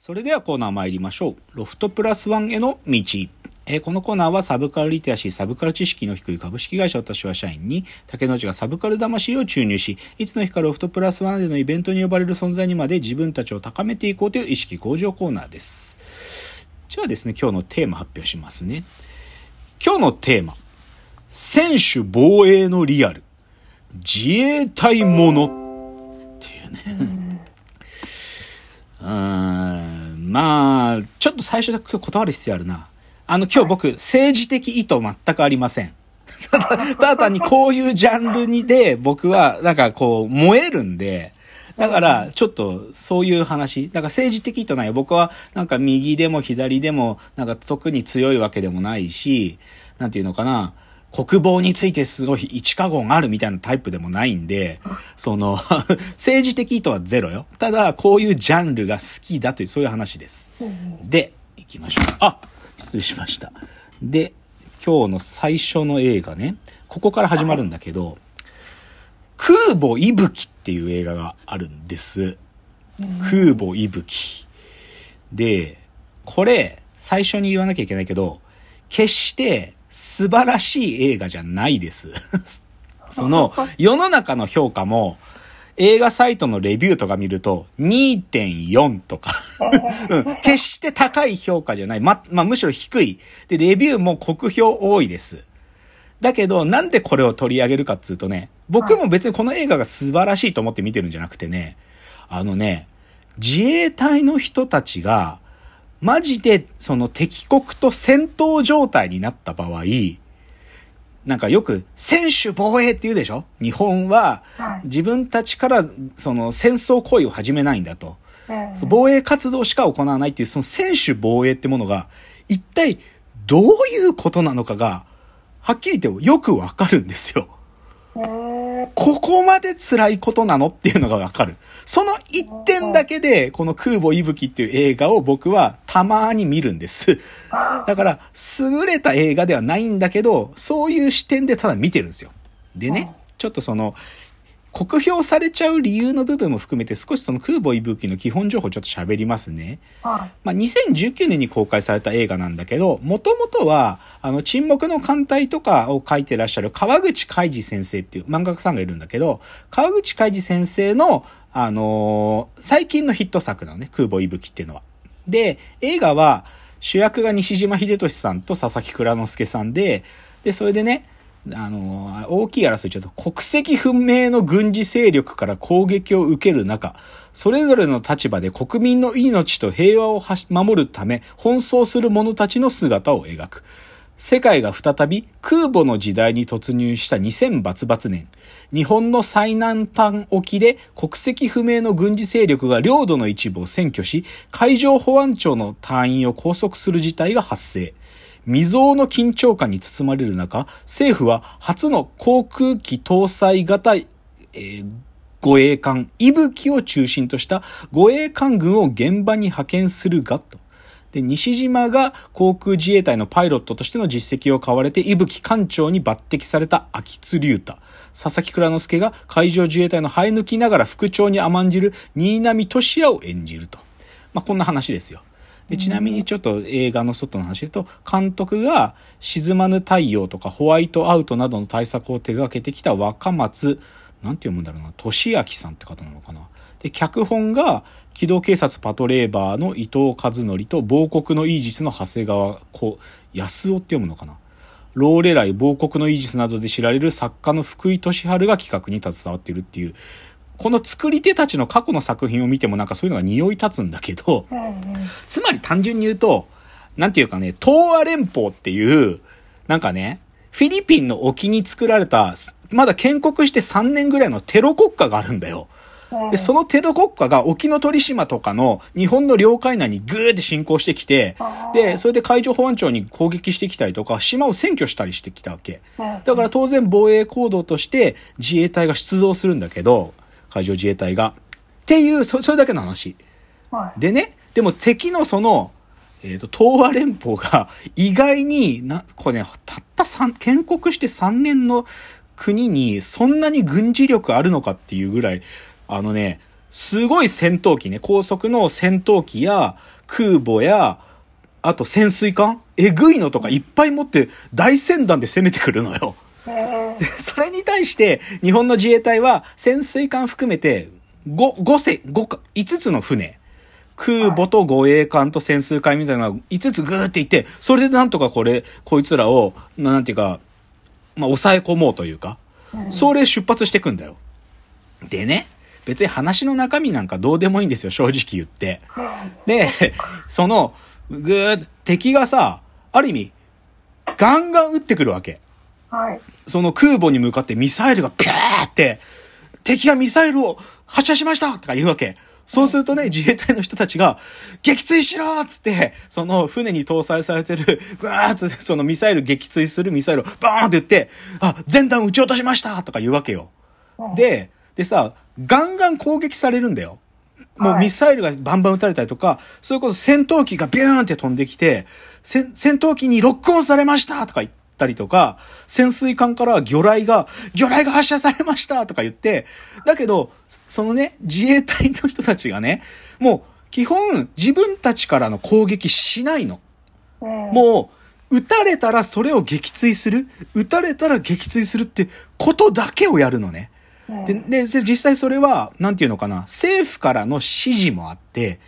それではコーナー参りましょう。ロフトプラスワンへの道。えーこのコーナーはサブカルリテラシー、サブカル知識の低い株式会社私は社員に、竹之内がサブカル魂を注入し、いつの日かロフトプラスワンでのイベントに呼ばれる存在にまで自分たちを高めていこうという意識向上コーナーです。じゃあですね、今日のテーマ発表しますね。今日のテーマ。選手防衛のリアル。自衛隊もの。まあ、ちょっと最初だけ今日断る必要あるな。あの、今日僕、政治的意図全くありません。ただ、ただ単にこういうジャンルにで、僕は、なんかこう、燃えるんで、だから、ちょっと、そういう話。だから政治的意図ない。僕は、なんか右でも左でも、なんか特に強いわけでもないし、なんていうのかな。国防についてすごい一過言あるみたいなタイプでもないんで、その、政治的意図はゼロよ。ただ、こういうジャンルが好きだという、そういう話です。で、行きましょう。あ失礼しました。で、今日の最初の映画ね、ここから始まるんだけど、空母息吹っていう映画があるんです。空母息吹。で、これ、最初に言わなきゃいけないけど、決して素晴らしい映画じゃないです。その、世の中の評価も、映画サイトのレビューとか見ると、2.4とか、うん、決して高い評価じゃない。ま、まあ、むしろ低い。で、レビューも酷評多いです。だけど、なんでこれを取り上げるかっつうとね、僕も別にこの映画が素晴らしいと思って見てるんじゃなくてね、あのね、自衛隊の人たちが、マジでその敵国と戦闘状態になった場合、なんかよく選手防衛って言うでしょ？日本ははい自分たちからその戦争行為を始めないんだと。防衛活動しか行わないっていうその選手防衛ってものが一体どういうことなのかがはっきり言ってよくわかるんですよ。ここまで辛いことなのっていうのがわかる。その一点だけで、この空母いぶきっていう映画を僕はたまに見るんです。だから、優れた映画ではないんだけど、そういう視点でただ見てるんですよ。でね、ちょっとその、酷評されちゃう理由の部分も含めて少しその空母息吹の基本情報をちょっと喋りますね。まあ、2019年に公開された映画なんだけど、もともとは、あの、沈黙の艦隊とかを書いてらっしゃる川口海二先生っていう漫画家さんがいるんだけど、川口海二先生の、あのー最近のヒット作なのね、空母息吹っていうのは。で、映画は、主役が西島秀俊さんと佐々木蔵之介さんで、で、それでね、あの、大きい争いちょっと国籍不明の軍事勢力から攻撃を受ける中、それぞれの立場で国民の命と平和を守るため奔走する者たちの姿を描く。世界が再び空母の時代に突入した2000バツバツ年。日本の最南端沖で国籍不明の軍事勢力が領土の一部を占拠し、海上保安庁の隊員を拘束する事態が発生。未曾有の緊張感に包まれる中、政府は初の航空機搭載型、えー護衛艦、息吹を中心とした護衛艦軍を現場に派遣するが、と。で、西島が航空自衛隊のパイロットとしての実績を買われて、息吹艦長に抜擢された秋津龍太。佐々木蔵之介が海上自衛隊の生え抜きながら副長に甘んじる新浪俊也を演じると。まあ、こんな話ですよ。でちなみにちょっと映画の外の話で言うと、監督が沈まぬ太陽とかホワイトアウトなどの対策を手掛けてきた若松、なんて読むんだろうな、俊明さんって方なのかな。で、脚本が機動警察パトレーバーの伊藤和則と亡国のイージスの長谷川こ安尾って読むのかな。ローレライ、亡国のイージスなどで知られる作家の福井俊治が企画に携わっているっていう、この作り手たちの過去の作品を見てもなんかそういうのが匂い立つんだけど、つまり単純に言うと、なんていうかね、東亜連邦っていう、なんかね、フィリピンの沖に作られた、まだ建国して3年ぐらいのテロ国家があるんだよ。で、そのテロ国家が沖ノ鳥島とかの日本の領海内にグーって侵攻してきて、で、それで海上保安庁に攻撃してきたりとか、島を占拠したりしてきたわけ。だから当然防衛行動として自衛隊が出動するんだけど、海上自衛隊が。っていう、そそれだけの話。でね、でも敵のその、えっ、と、東亜連邦が 意外にな、これね、たった三、建国して3年の国にそんなに軍事力あるのかっていうぐらい、あのね、すごい戦闘機ね、高速の戦闘機や空母や、あと潜水艦えぐいのとかいっぱい持って大船団で攻めてくるのよ。それに対して日本の自衛隊は潜水艦含めて5、5隻、5か、5つの船。空母と護衛艦と潜水艦みたいなのが5つグーっていって、それでなんとかこれ、こいつらを、なんていうか、まあ、抑え込もうというか、それ出発していくんだよ。でね、別に話の中身なんかどうでもいいんですよ、正直言って。で、その、ぐー、敵がさ、ある意味、ガンガン撃ってくるわけ。はい。その空母に向かってミサイルがピャーって、敵がミサイルを発射しましたとか言うわけ。そうするとね、自衛隊の人たちが、撃墜しろっつって、その船に搭載されてる、バーッつって、そのミサイル撃墜するミサイルをバーンって言って、あ、全弾撃ち落としましたとか言うわけよ。で、でさ、ガンガン攻撃されるんだよ。もうミサイルがバンバン撃たれたりとか、それこそ戦闘機がビューンって飛んできて、戦闘機にロックオンされましたとか言って、ったりとか、潜水艦から魚雷が、魚雷が発射されましたとか言って、だけど、そのね、自衛隊の人たちがね、もう、基本、自分たちからの攻撃しないの。もう、撃たれたらそれを撃墜する。撃たれたら撃墜するってことだけをやるのね。で、で、実際それは、なんていうのかな、政府からの指示もあって、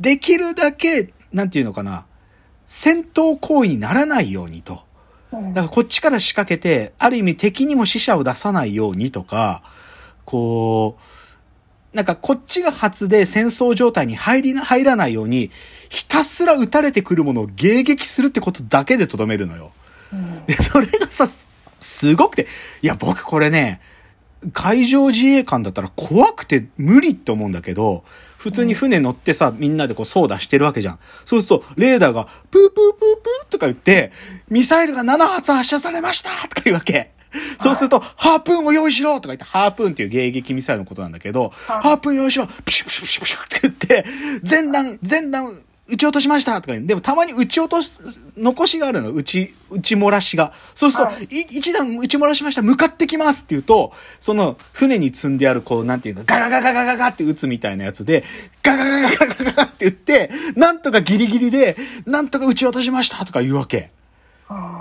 できるだけ、なんていうのかな、戦闘行為にならないようにと。だからこっちから仕掛けて、ある意味敵にも死者を出さないようにとか、こう、なんかこっちが初で戦争状態に入り、入らないように、ひたすら撃たれてくるものを迎撃するってことだけでとどめるのよ。で、それがさ、すごくて、いや、僕これね、海上自衛官だったら怖くて無理って思うんだけど、普通に船乗ってさ、みんなでこう、操舵してるわけじゃん。そうすると、レーダーが、プープープープーとか言って、ミサイルが7発発射されましたとか言うわけ。そうすると、ハープーンを用意しろとか言って、ハープーンっていう迎撃ミサイルのことなんだけど、ハープーン用意しろプシュプシュプシュプシュって言って、全弾、全弾撃ち落としましたとか言う。でもたまに撃ち落とす、残しがあるの。撃ち、撃ち漏らしが。そうすると、はい、一段撃ち漏らしました。向かってきますって言うと、その船に積んである、こう、なんていうか、ガガガガガガガって撃つみたいなやつで、ガガガガガガガって言って、なんとかギリギリで、なんとか撃ち落としましたとか言うわけ。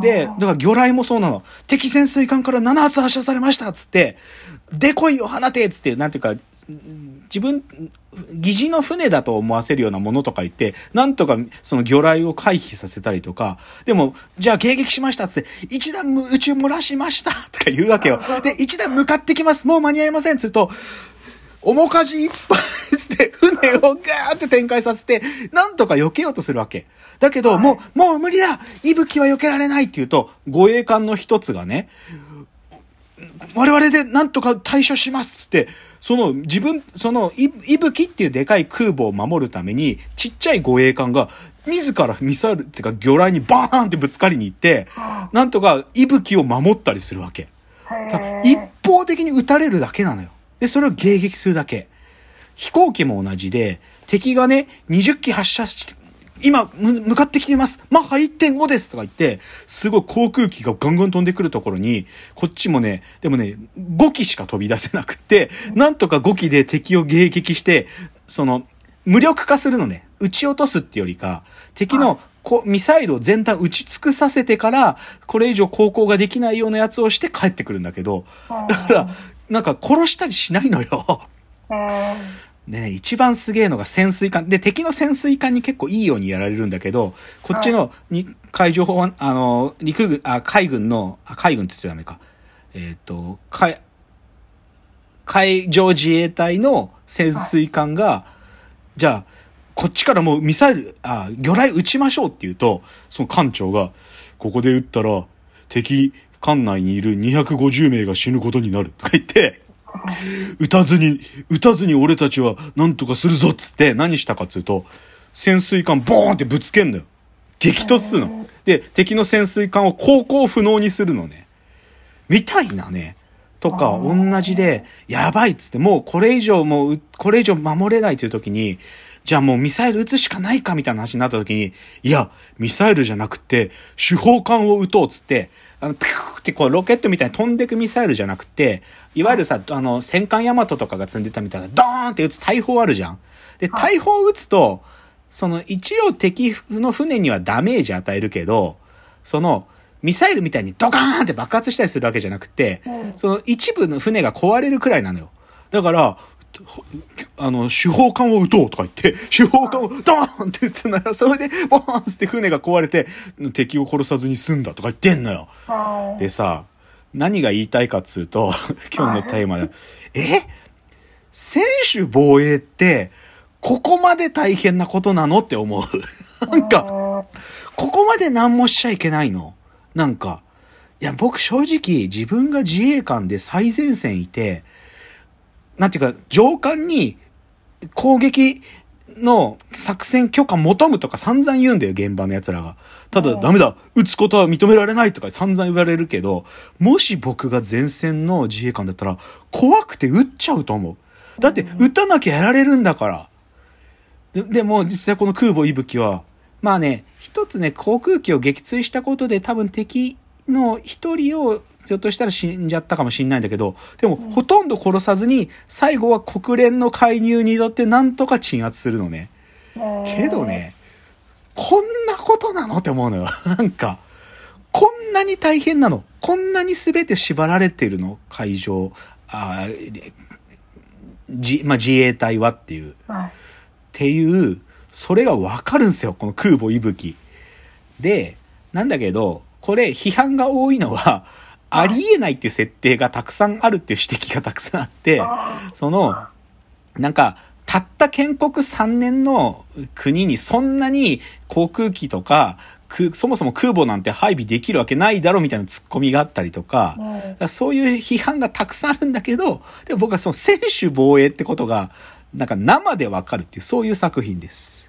で、だから魚雷もそうなの。敵潜水艦から7発発射されましたっつって、でこいよ放てっつって、なんていうか、自分、疑似の船だと思わせるようなものとか言って、なんとかその魚雷を回避させたりとか、でも、じゃあ迎撃しましたっつって、一段宇宙漏らしましたとか言うわけよ。で、一段向かってきます。もう間に合いませんっつうと、面舵いっぱいつって船をガーって展開させて、なんとか避けようとするわけ。だけど、もう、もう無理だ息吹は避けられないって言うと、護衛艦の一つがね、我々でなんとか対処しますって、その自分、その、い、いぶきっていうでかい空母を守るために、ちっちゃい護衛艦が、自らミサイルっていうか魚雷にバーンってぶつかりに行って、なんとか息吹を守ったりするわけ。一方的に撃たれるだけなのよ。で、それを迎撃するだけ。飛行機も同じで、敵がね、20機発射し今、向かってきてます。マッハ1.5ですとか言って、すごい航空機がガンガン飛んでくるところに、こっちもね、でもね、5機しか飛び出せなくて、なんとか5機で敵を迎撃して、その、無力化するのね。撃ち落とすってよりか、敵の、こミサイルを全体撃ち尽くさせてから、これ以上航行ができないようなやつをして帰ってくるんだけど、だから、なんか殺したりしないのよ。ね、一番すげえのが潜水艦。で、敵の潜水艦に結構いいようにやられるんだけど、こっちの、に、海上保安、あの、陸軍、あ、海軍の、あ、海軍って言っちゃダメか。えっ、ー、と、海、海上自衛隊の潜水艦が、じゃあ、こっちからもうミサイル、あ、魚雷撃ちましょうって言うと、その艦長が、ここで撃ったら、敵艦内にいる250名が死ぬことになるとか言って、撃たずに、撃たずに俺たちは何とかするぞっつって何したかっつうと、潜水艦ボーンってぶつけんだよ。激突するの。で、敵の潜水艦を航行不能にするのね。みたいなね。とか、同じで、やばいっつって、もうこれ以上もう、これ以上守れないという時に、じゃあもうミサイル撃つしかないかみたいな話になった時に、いや、ミサイルじゃなくて、手法管を撃とうっつって、あの、ピューってこうロケットみたいに飛んでくミサイルじゃなくて、いわゆるさ、あの、戦艦ヤマトとかが積んでたみたいな、ドーンって撃つ大砲あるじゃん。で、大砲を撃つと、その一応敵の船にはダメージ与えるけど、その、ミサイルみたいにドカーンって爆発したりするわけじゃなくて、その一部の船が壊れるくらいなのよ。だから、あの、手法艦を撃とうとか言って、手法艦をドーンって撃つのよ。それで、ボーンって船が壊れて、敵を殺さずに済んだとか言ってんのよ。でさ、何が言いたいかっつうと、今日のテーマで、え？選手防衛って、ここまで大変なことなのって思う。なんか、ここまで何もしちゃいけないのなんか、いや、僕正直自分が自衛官で最前線いて、なんていうか、上官に攻撃の作戦許可求むとか散々言うんだよ、現場の奴らが。ただ、ダメだ撃つことは認められないとか散々言われるけど、もし僕が前線の自衛官だったら、怖くて撃っちゃうと思う。だって、撃たなきゃやられるんだから。ででも、実際この空母息吹は、まあね、一つね、航空機を撃墜したことで多分敵の一人をひょっとしたら死んじゃったかもしんないんだけど、でも、ほとんど殺さずに、最後は国連の介入によってなんとか鎮圧するのね。けどね、こんなことなのって思うのよ。なんか、こんなに大変なのこんなに全て縛られてるの海上、あじ、まあ、自衛隊はっていう。っていう、それがわかるんですよ。この空母息吹。で、なんだけど、これ批判が多いのは、あ。りえないっていう設定がたくさんあるっていう指摘がたくさんあって、その、なんか、たった建国3年の国にそんなに航空機とか、そもそも空母なんて配備できるわけないだろみたいなツッコミがあったりとか、かそういう批判がたくさんあるんだけど、でも僕はその選手防衛ってことが、なんか生でわかるっていう、そういう作品です。